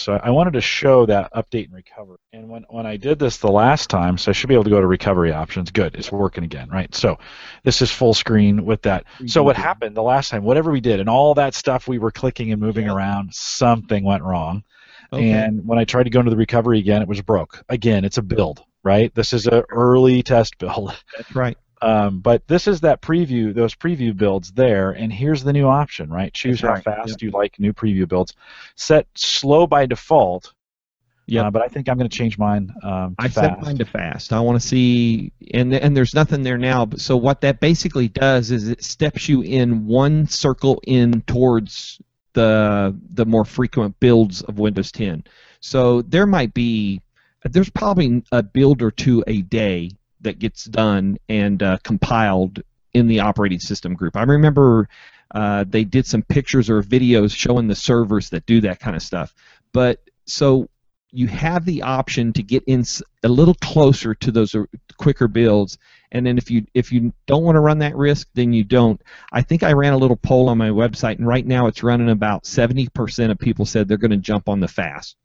So I wanted to show that update and recovery. And when, when I did this the last time, so I should be able to go to recovery options. Good, it's working again, right? So this is full screen with that. So what happened the last time, whatever we did, and all that stuff we were clicking and moving yeah. around, something went wrong. Okay. And when I tried to go into the recovery again, it was broke. Again, it's a build, right? This is an early test build. That's right. Um, but this is that preview, those preview builds there, and here's the new option, right? Choose That's how right. fast yep. you like new preview builds. Set slow by default. Yeah, uh, but I think I'm going to change mine. Um, I fast. set mine to fast. I want to see, and and there's nothing there now. But so what that basically does is it steps you in one circle in towards the the more frequent builds of Windows 10. So there might be there's probably a build or two a day that gets done and uh, compiled in the operating system group. I remember uh, they did some pictures or videos showing the servers that do that kind of stuff. But so you have the option to get in a little closer to those uh, quicker builds and then if you if you don't want to run that risk then you don't i think i ran a little poll on my website and right now it's running about 70% of people said they're going to jump on the fast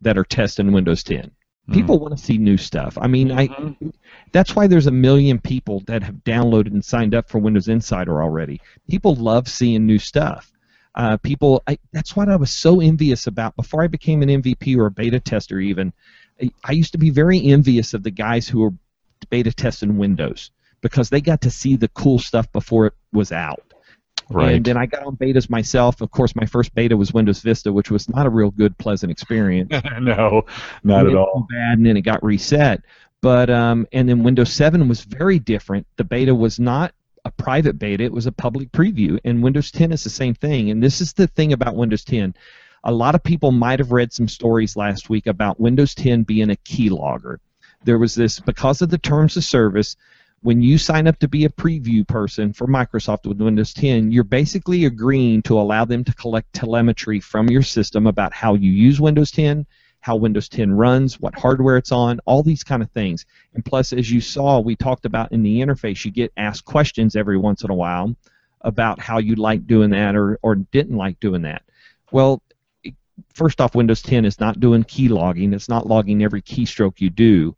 that are testing windows 10 Mm-hmm. People want to see new stuff. I mean, mm-hmm. I that's why there's a million people that have downloaded and signed up for Windows Insider already. People love seeing new stuff. Uh, people, I, that's what I was so envious about before I became an MVP or a beta tester. Even I, I used to be very envious of the guys who were beta testing Windows because they got to see the cool stuff before it was out. Right. And then I got on betas myself. Of course, my first beta was Windows Vista, which was not a real good, pleasant experience. no, not at all. Bad, and then it got reset. But um, and then Windows 7 was very different. The beta was not a private beta; it was a public preview. And Windows 10 is the same thing. And this is the thing about Windows 10. A lot of people might have read some stories last week about Windows 10 being a keylogger. There was this because of the terms of service when you sign up to be a preview person for Microsoft with Windows 10, you're basically agreeing to allow them to collect telemetry from your system about how you use Windows 10, how Windows 10 runs, what hardware it's on, all these kind of things. And plus, as you saw, we talked about in the interface, you get asked questions every once in a while about how you like doing that or, or didn't like doing that. Well, first off, Windows 10 is not doing key logging. It's not logging every keystroke you do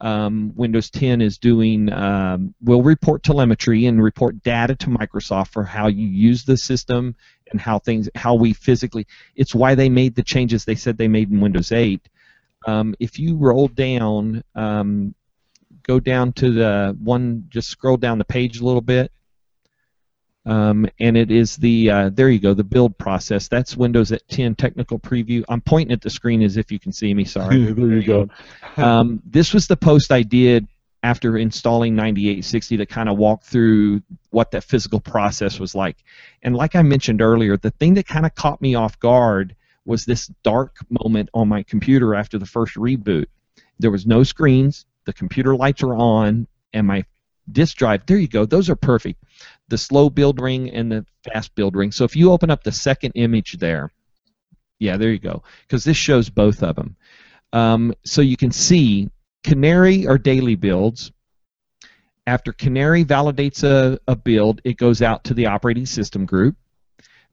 um, Windows 10 is doing um, will report telemetry and report data to Microsoft for how you use the system and how things how we physically. It's why they made the changes they said they made in Windows 8. Um, if you roll down, um, go down to the one, just scroll down the page a little bit. Um, and it is the uh, there you go the build process. That's windows at 10 technical preview. I'm pointing at the screen as if you can see me. Sorry. There you go. Um, this was the post i did after installing 9860 to kind of walk through what that physical process was like. And like i mentioned earlier the thing that kind of caught me off guard was this dark moment on my computer after the first reboot. There was no screens. The computer lights are on and my disk drive there you go those are perfect the slow build ring and the fast build ring. So if you open up the second image there, yeah, there you go, because this shows both of them. Um, so you can see Canary are daily builds. After Canary validates a, a build, it goes out to the operating system group.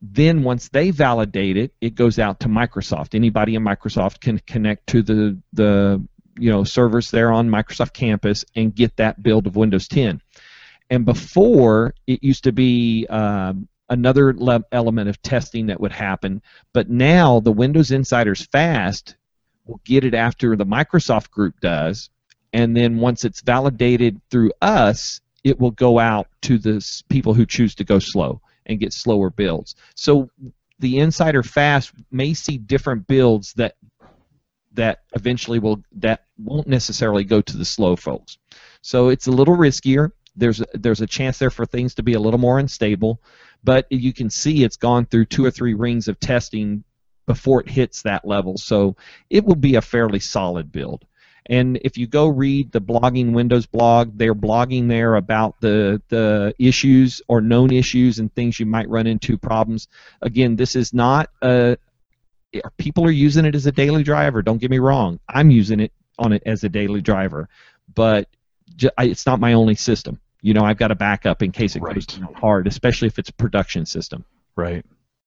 Then once they validate it, it goes out to Microsoft. Anybody in Microsoft can connect to the the you know servers there on Microsoft campus and get that build of Windows 10. And before, it used to be um, another le- element of testing that would happen. But now, the Windows Insiders Fast will get it after the Microsoft group does. And then once it's validated through us, it will go out to the people who choose to go slow and get slower builds. So the Insider Fast may see different builds that that eventually will that won't necessarily go to the slow folks. So it's a little riskier there's a, there's a chance there for things to be a little more unstable, but you can see it's gone through two or three rings of testing before it hits that level. So it will be a fairly solid build. And if you go read the blogging Windows blog, they're blogging there about the the issues or known issues and things you might run into problems. Again, this is not a people are using it as a daily driver. Don't get me wrong. I'm using it on it as a daily driver, but it's not my only system. You know, I've got a backup in case it right. goes hard, especially if it's a production system. Right.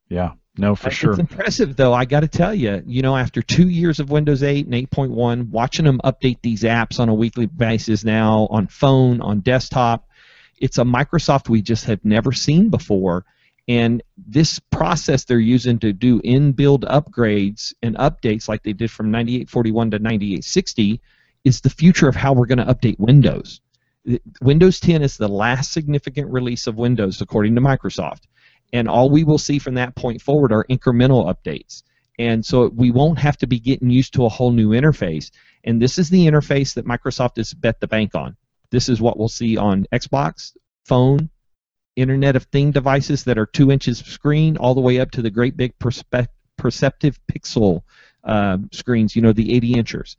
Yeah. no, for sure. It's impressive, though. I got to tell you, you know, after two years of Windows 8 and 8.1, watching them update these apps on a weekly basis now on phone, on desktop, it's a Microsoft we just have never seen before. And this process they're using to do in-build upgrades and updates, like they did from 9841 to 9860, is the future of how we're going to update Windows. Windows 10 is the last significant release of Windows, according to Microsoft and all we will see from that point forward are incremental updates. And so we won't have to be getting used to a whole new interface. And this is the interface that Microsoft has bet the bank on. This is what we'll see on Xbox, phone, Internet of Thing devices that are two inches screen, all the way up to the great big perspe- perceptive pixel uh, screens. You know, the 80 inchers.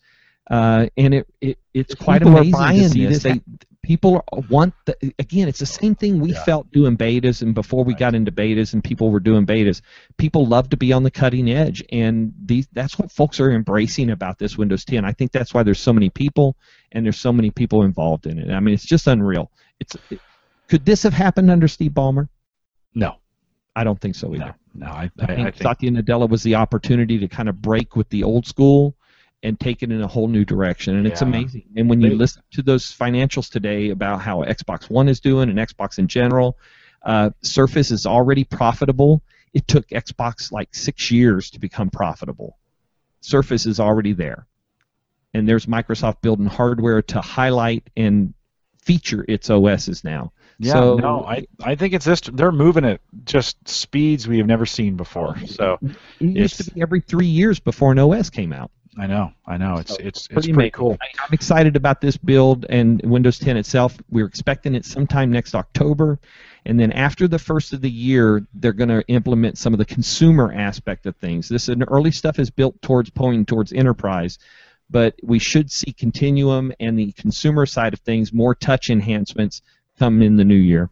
Uh, and it, it it's quite People amazing to see this. this. They, people want the, again it's the same thing we Yeah. felt doing betas and before we Right. got into betas and people were doing betas people love to be on the cutting edge and these that's what folks are embracing about this windows 10 i think that's why there's so many people and there's so many people involved in it i mean it's just unreal it's it, could this have happened under steve ballmer No, i don't think so either no, no. I, I I, think I think Satya Nadella was the opportunity to kind of break with the old school and take it in a whole new direction, and it's amazing. And when you listen to those financials today about how Xbox One is doing and Xbox in general, uh, Surface is already profitable. It took Xbox like six years to become profitable. Surface is already there, and there's Microsoft building hardware to highlight and feature its OSs now. Yeah, so- no, I, I think it's this. They're moving at just speeds we have never seen before. Oh, so It used to be every three years before an OS came out. I know, I know. It's So, it's it's pretty cool. I- I'm excited about this build and Windows 10 itself. We're expecting it sometime next October, and then after the first of the year, they're going to implement some of the consumer aspect of things. This and early stuff is built towards pointing towards enterprise, but we should see Continuum and the consumer side of things, more touch enhancements come in the new year.